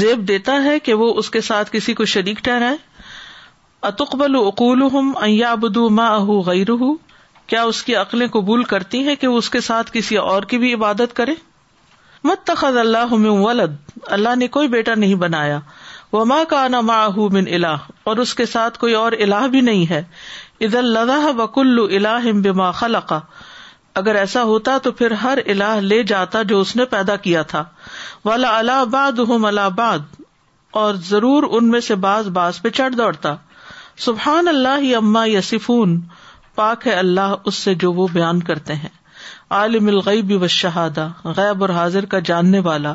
زیب دیتا ہے کہ وہ اس کے ساتھ کسی کو شریک ٹھہرائے اتقبل اقول ہم ما اہ غیر کیا اس کی عقلیں قبول کرتی ہیں کہ وہ اس کے ساتھ کسی اور کی بھی عبادت کرے مت اللہ ولد اللہ نے کوئی بیٹا نہیں بنایا ماں کا من اللہ اور اس کے ساتھ کوئی اور الہ بھی نہیں ہے ادا وکل بما خلق اگر ایسا ہوتا تو پھر ہر الہ لے جاتا جو اس نے پیدا کیا تھا والا اللہ باد ہوں اللہ باد اور ضرور ان میں سے باز باز پہ چڑھ دوڑتا سبحان اللہ اما یسفون پاک ہے اللہ اس سے جو وہ بیان کرتے ہیں عالم الغیب و شہادہ اور حاضر کا جاننے والا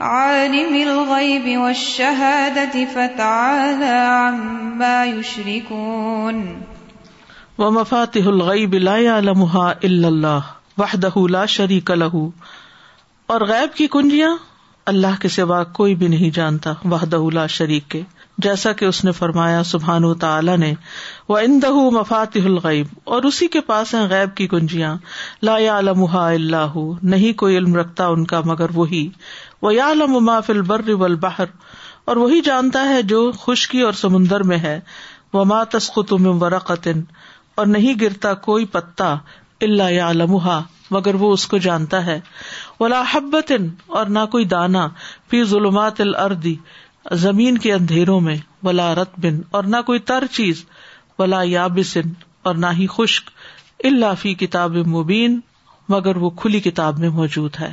عالم الغيب لا يعلمها إلا الله وحده لا شريك اللہ اور غیب کی کنجیاں اللہ کے سوا کوئی بھی نہیں جانتا وحدہ لا شریک کے جیسا کہ اس نے فرمایا سبحان و تعالی نے وہ ان دہ مفات الغیب اور اسی کے پاس ہیں غیب کی کنجیاں لا علم اللہ نہیں کوئی علم رکھتا ان کا مگر وہی وہ یا لما فل یاماف البربہر اور وہی جانتا ہے جو خشکی اور سمندر میں ہے وہ وما تسخت اور نہیں گرتا کوئی پتا اللہ یا لمحا مگر وہ اس کو جانتا ہے ولاحب اور نہ کوئی دانا فی ظلمات الردی زمین کے اندھیروں میں ولا رت بن اور نہ کوئی تر چیز ولا یابسن اور نہ ہی خشک اللہ فی کتاب مبین مگر وہ کھلی کتاب میں موجود ہے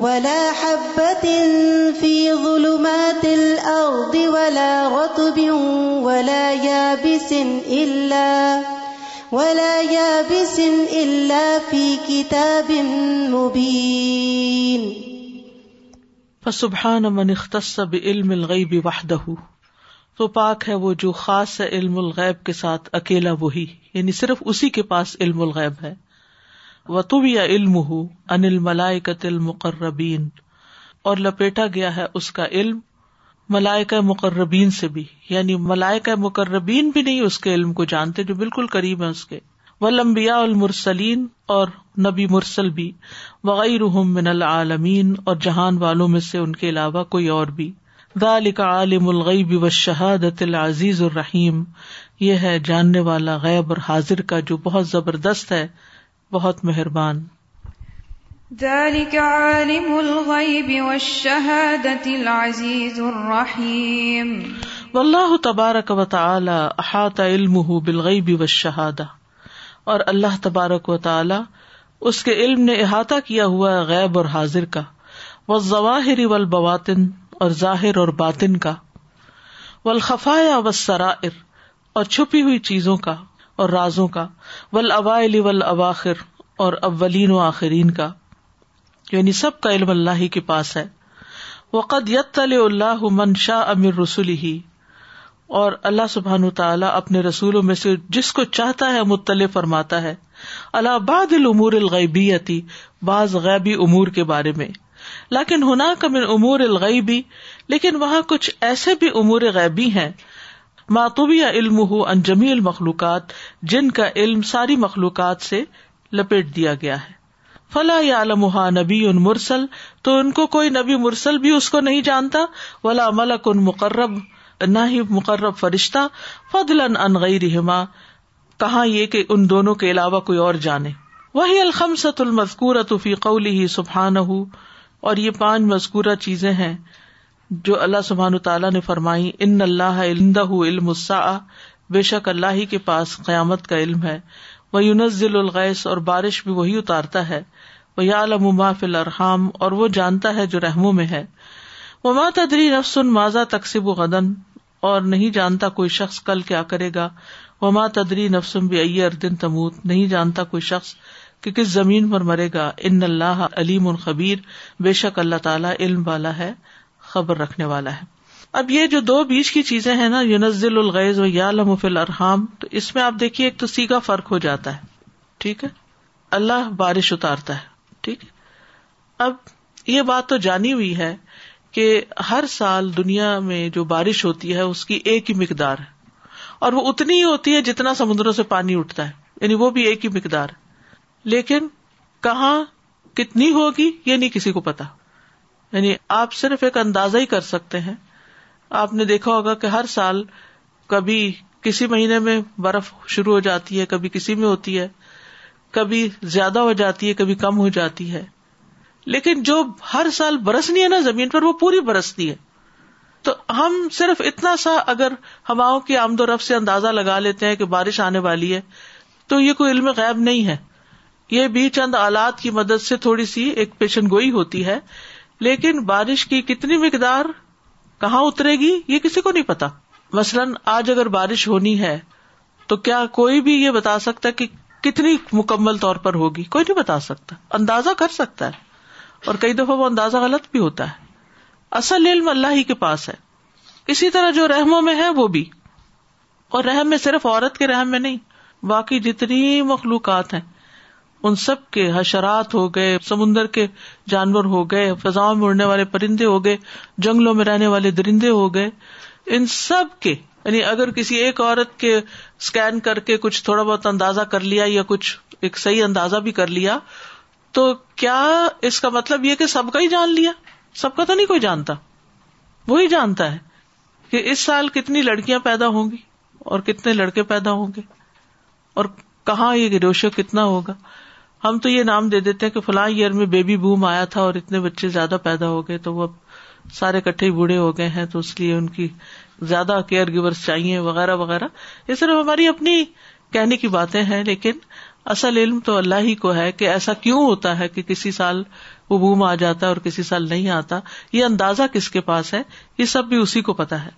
ولا حبة في ظلمات الأرض ولا رطب ولا يابس إلا ولا يابس إلا في كتاب مبين فسبحان من اختص بعلم الغيب وحده تو پاک ہے وہ جو خاص ہے علم الغیب کے ساتھ اکیلا وہی یعنی صرف اسی کے پاس علم الغیب ہے تب یا علم ہوں انل ملائکل مقربین اور لپیٹا گیا ہے اس کا علم ملائک مقربین سے بھی یعنی ملائق مقربین بھی نہیں اس کے علم کو جانتے جو بالکل قریب ہے اس کے و المرسلین اور نبی مرسل بھی وغیرہ اور جہان والوں میں سے ان کے علاوہ کوئی اور بھی ذالک عالم الغیب والشہادت و شہاد عزیز الرحیم یہ ہے جاننے والا غیب اور حاضر کا جو بہت زبردست ہے بہت مہربان اللہ تبارک و تعالی احاط بالغیب احاطہ اور اللہ تبارک و تعالی اس کے علم نے احاطہ کیا ہوا غیب اور حاضر کا وہ ظواہری و اور ظاہر اور باطن کا و والسرائر اور چھپی ہوئی چیزوں کا اور رازوں کا ول اواخر اور اولین و آخرین کا یعنی سب کا علم اللہ ہی کے پاس ہے وقد یت اللہ من شاہ سبحان تعالیٰ اپنے رسولوں میں سے جس کو چاہتا ہے مطلع فرماتا ہے اللہ باد العمور الغبی عتی بعض غیبی امور کے بارے میں لاکن ہونا کمن امور الغبی لیکن وہاں کچھ ایسے بھی امور غیبی ہیں علم یا علم المخلوقات جن کا علم ساری مخلوقات سے لپیٹ دیا گیا ہے فلاں یا علم نبی ان مرسل تو ان کو کوئی نبی مرسل بھی اس کو نہیں جانتا ولا ملک ان مقرب نہ ہی مقرب فرشتہ فضل ان غیر کہاں یہ کہ ان دونوں کے علاوہ کوئی اور جانے وہی ست المذکور فی قولی سفانہ اور یہ پانچ مذکورہ چیزیں ہیں جو اللہ سبحان تعالیٰ نے فرمائی ان اللہ علم علم بے شک اللہ ہی کے پاس قیامت کا علم ہے وہ یونزل الغیس اور بارش بھی وہی اتارتا ہے وہ یا یاما فل ارحام اور وہ جانتا ہے جو رحموں میں ہے وہ ماں تدری نفس الماضا و غدن اور نہیں جانتا کوئی شخص کل کیا کرے گا وہ ماں تدری نفسم بیہ اردن تموت نہیں جانتا کوئی شخص کہ کس زمین پر مرے گا ان اللہ علیم الخبیر بے شک اللہ تعالیٰ علم والا ہے خبر رکھنے والا ہے اب یہ جو دو بیچ کی چیزیں ہیں نا یونزل الغیز و یا لمف الرحام تو اس میں آپ دیکھیے ایک تو کا فرق ہو جاتا ہے ٹھیک ہے اللہ بارش اتارتا ہے ٹھیک اب یہ بات تو جانی ہوئی ہے کہ ہر سال دنیا میں جو بارش ہوتی ہے اس کی ایک ہی مقدار ہے اور وہ اتنی ہی ہوتی ہے جتنا سمندروں سے پانی اٹھتا ہے یعنی وہ بھی ایک ہی مقدار لیکن کہاں کتنی ہوگی یہ نہیں کسی کو پتا یعنی آپ صرف ایک اندازہ ہی کر سکتے ہیں آپ نے دیکھا ہوگا کہ ہر سال کبھی کسی مہینے میں برف شروع ہو جاتی ہے کبھی کسی میں ہوتی ہے کبھی زیادہ ہو جاتی ہے کبھی کم ہو جاتی ہے لیکن جو ہر سال برسنی ہے نا زمین پر وہ پوری برستی ہے تو ہم صرف اتنا سا اگر ہواؤں کی آمد و رفت سے اندازہ لگا لیتے ہیں کہ بارش آنے والی ہے تو یہ کوئی علم غائب نہیں ہے یہ بھی چند آلات کی مدد سے تھوڑی سی ایک پیشن گوئی ہوتی ہے لیکن بارش کی کتنی مقدار کہاں اترے گی یہ کسی کو نہیں پتا مثلاً آج اگر بارش ہونی ہے تو کیا کوئی بھی یہ بتا سکتا کہ کتنی مکمل طور پر ہوگی کوئی نہیں بتا سکتا اندازہ کر سکتا ہے اور کئی دفعہ وہ اندازہ غلط بھی ہوتا ہے اصل علم اللہ ہی کے پاس ہے اسی طرح جو رحموں میں ہے وہ بھی اور رحم میں صرف عورت کے رحم میں نہیں باقی جتنی مخلوقات ہیں ان سب کے حشرات ہو گئے سمندر کے جانور ہو گئے فضا میں اڑنے والے پرندے ہو گئے جنگلوں میں رہنے والے درندے ہو گئے ان سب کے یعنی اگر کسی ایک عورت کے اسکین کر کے کچھ تھوڑا بہت اندازہ کر لیا یا کچھ ایک صحیح اندازہ بھی کر لیا تو کیا اس کا مطلب یہ کہ سب کا ہی جان لیا سب کا تو نہیں کوئی جانتا وہی وہ جانتا ہے کہ اس سال کتنی لڑکیاں پیدا ہوں گی اور کتنے لڑکے پیدا ہوں گے اور کہاں یہ روشو کتنا ہوگا ہم تو یہ نام دے دیتے ہیں کہ فلاں ایئر میں بیبی بوم آیا تھا اور اتنے بچے زیادہ پیدا ہو گئے تو وہ اب سارے کٹھے بوڑھے ہو گئے ہیں تو اس لیے ان کی زیادہ کیئر گیورس چاہیے وغیرہ وغیرہ یہ صرف ہماری اپنی کہنے کی باتیں ہیں لیکن اصل علم تو اللہ ہی کو ہے کہ ایسا کیوں ہوتا ہے کہ کسی سال وہ بوم آ جاتا ہے اور کسی سال نہیں آتا یہ اندازہ کس کے پاس ہے یہ سب بھی اسی کو پتا ہے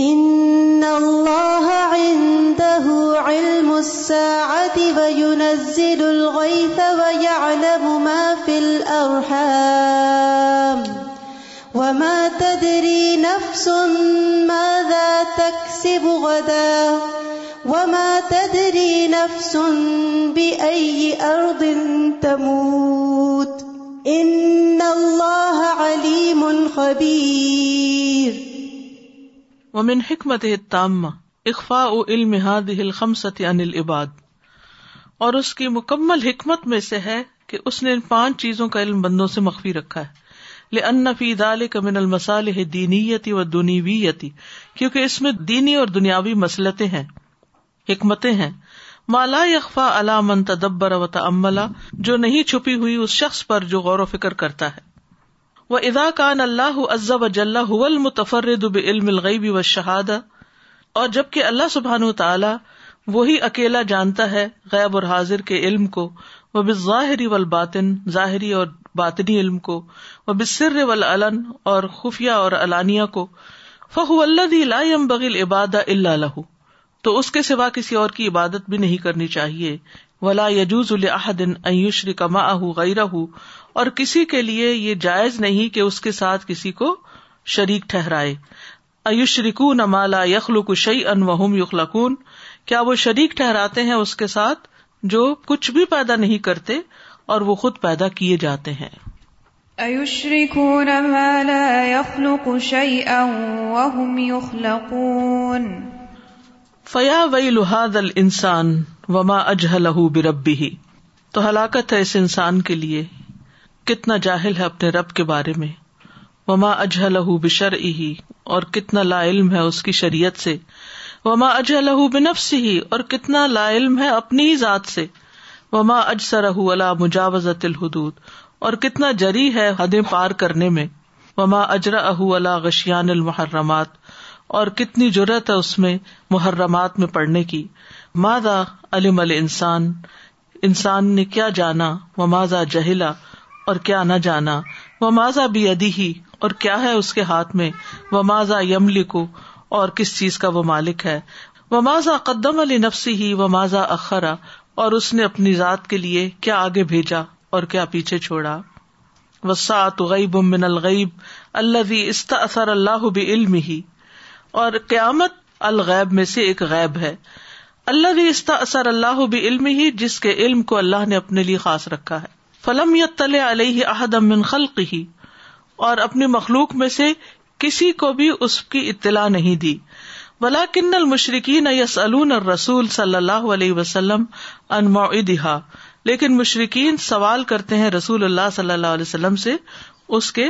ان اللہ عنده علم الساعت وینزل الغیث ویعلم ما فی الارحام وما تدری نفس ماذا تکسب غدا وما تدری نفس بأی ارض تموت ان اللہ علیم خبیر ومن حکمت اخفا علم اخفاد ان العباد اور اس کی مکمل حکمت میں سے ہے کہ اس نے ان پانچ چیزوں کا علم بندوں سے مخفی رکھا ہے لنفی دال لمن المسالح دینیتی و دنیویتی کیونکہ اس میں دینی اور دنیاوی مسلطیں ہیں حکمتیں ہیں مالا یقفا علام تدبر و تملا جو نہیں چھپی ہوئی اس شخص پر جو غور و فکر کرتا ہے وہ ادا کان اللہ عزب عزاء و علم المطف و شہاد اور جبکہ اللہ سبحان تعالیٰ وہی اکیلا جانتا ہے غیب اور حاضر کے علم وہ بس ظاہری ظاہری اور باطنی علم کو وہ بصر و العلن اور خفیہ اور علانیہ کو فہ اللہ دم بغیل عباد اللہ لہ تو اس کے سوا کسی اور کی عبادت بھی نہیں کرنی چاہیے ولا یجوز الحدن ایوشری کما غیر اور کسی کے لیے یہ جائز نہیں کہ اس کے ساتھ کسی کو شریک ٹھہرائے ایوش ریکون عمالا شعی ان وہم یخلقون کیا وہ شریک ٹھہراتے ہیں اس کے ساتھ جو کچھ بھی پیدا نہیں کرتے اور وہ خود پیدا کیے جاتے ہیں ایوش مالا یخلو شعی اوہم یخلقون فیا وئی لہاد ال انسان وما اجہ لہو بربی ہی تو ہلاکت ہے اس انسان کے لیے کتنا جاہل ہے اپنے رب کے بارے میں وما اجہ لہو بشر ہی اور کتنا لا علم ہے اس کی شریعت سے وما اجہ لہو بنفس ہی اور کتنا لا علم ہے اپنی ذات سے وما اجسر مجاوز الحدود اور کتنا جری ہے حد پار کرنے میں وما اجرا اہ اللہ غشیان المحرمات اور کتنی جرت ہے اس میں محرمات میں پڑنے کی مادا علم ال انسان انسان نے کیا جانا و ماضا جہلا اور کیا نہ جانا وہ ماضا بھی ادی ہی اور کیا ہے اس کے ہاتھ میں وہ ماضا کو اور کس چیز کا وہ مالک ہے وہ ماضا قدم علی نفسی ہی وہ ماضا اخرا اور اس نے اپنی ذات کے لیے کیا آگے بھیجا اور کیا پیچھے چھوڑا تو غیب من الغیب اللہ بھی استا اثر اللہ علم ہی اور قیامت الغیب میں سے ایک غیب ہے اللہ بھی استا اثر اللہ علم ہی جس کے علم کو اللہ نے اپنے لیے خاص رکھا ہے فلم علیہ امن خلق ہی اور اپنی مخلوق میں سے کسی کو بھی اس کی اطلاع نہیں دی بلا کن دہا لیکن مشرقین سوال کرتے ہیں رسول اللہ صلی اللہ علیہ وسلم سے اس کے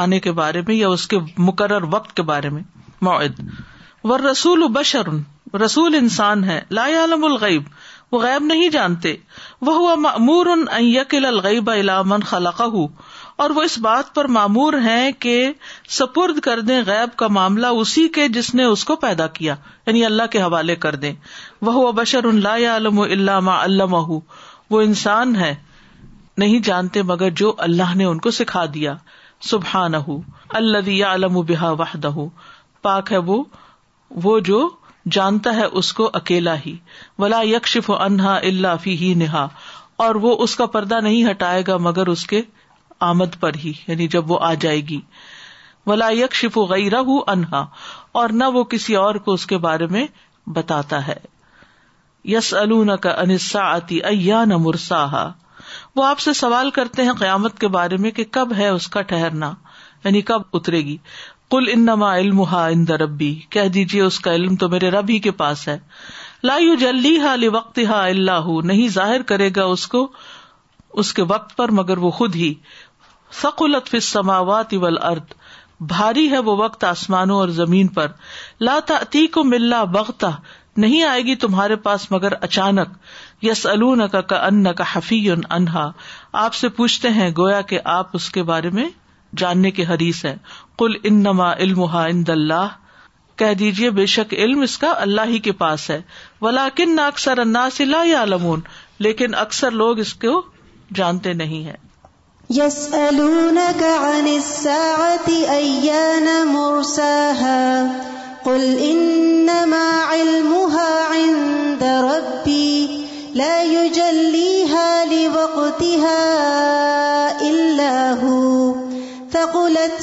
آنے کے بارے میں یا اس کے مقرر وقت کے بارے میں معد ور رسول بشر رسول انسان ہے لا عالم الغیب وہ غیب نہیں جانتے وہ ہوا معمور ان یقل الغیب خلق ہُ اور وہ اس بات پر معمور ہے کہ سپرد کر دے غیب کا معاملہ اسی کے جس نے اس کو پیدا کیا یعنی اللہ کے حوالے کر دے وہ بشر اللہ علم علام علامہ وہ انسان ہے نہیں جانتے مگر جو اللہ نے ان کو سکھا دیا سبحان ہُ اللہ علم و بحا وحدہ پاک ہے وہ وہ جو جانتا ہے اس کو اکیلا ہی ولا یکشف انہا اللہ فی ہی نہا اور وہ اس کا پردہ نہیں ہٹائے گا مگر اس کے آمد پر ہی یعنی جب وہ آ جائے گی ولا غیرہ انہا اور نہ وہ کسی اور کو اس کے بارے میں بتاتا ہے یس ال کا انسا نہ ارسا وہ آپ سے سوال کرتے ہیں قیامت کے بارے میں کہ کب ہے اس کا ٹہرنا یعنی کب اترے گی کل انما علم ہا ان ربی کہہ دیجیے اس کا علم تو میرے ربی کے پاس ہے لا جلی ہا ہا وقت اللہ نہیں ظاہر کرے گا اس اس کو کے وقت پر مگر وہ خود ہی فی بھاری ہے وہ وقت آسمانوں اور زمین پر لاتا کو ملا بغتا نہیں آئے گی تمہارے پاس مگر اچانک یس ال کا حفیع انہا آپ سے پوچھتے ہیں گویا کہ آپ اس کے بارے میں جاننے کے حریث ہیں کل انما علم کہہ دیجیے بے شک علم اس کا اللہ ہی کے پاس ہے ولاکن کن اکثر اناس یا علمون لیکن اکثر لوگ اس کو جانتے نہیں ہے یسون کا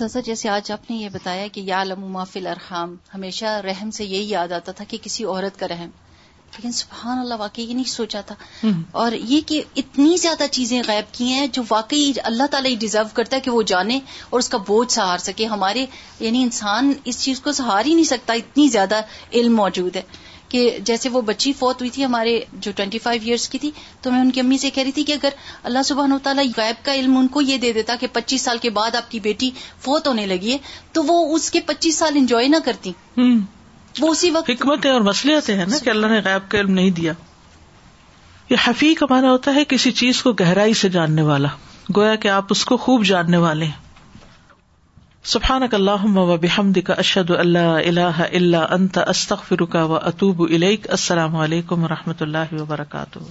سزا جیسے آج آپ نے یہ بتایا کہ یا یالم ارحام ہمیشہ رحم سے یہی یاد آتا تھا کہ کسی عورت کا رحم لیکن سبحان اللہ واقعی یہ نہیں سوچا تھا اور یہ کہ اتنی زیادہ چیزیں غائب کی ہیں جو واقعی اللہ تعالیٰ ڈیزرو کرتا ہے کہ وہ جانے اور اس کا بوجھ سہار سکے ہمارے یعنی انسان اس چیز کو سہار ہی نہیں سکتا اتنی زیادہ علم موجود ہے کہ جیسے وہ بچی فوت ہوئی تھی ہمارے جو ٹوینٹی فائیو ایئرس کی تھی تو میں ان کی امی سے کہہ رہی تھی کہ اگر اللہ سبحان و تعالیٰ غائب کا علم ان کو یہ دے دیتا کہ پچیس سال کے بعد آپ کی بیٹی فوت ہونے لگی ہے تو وہ اس کے پچیس سال انجوائے نہ کرتی وہ اسی وقت حکمت مسئلے آتے ہیں نا کہ اللہ نے غائب کا علم نہیں دیا یہ حفیق ہمارا ہوتا ہے کسی چیز کو گہرائی سے جاننے والا گویا کہ آپ اس کو خوب جاننے والے ہیں سبحان اللہ و بحمد اشد اللہ اللہ اللہ انت استخ فرکا و اطوب السلام علیکم و رحمۃ اللہ وبرکاتہ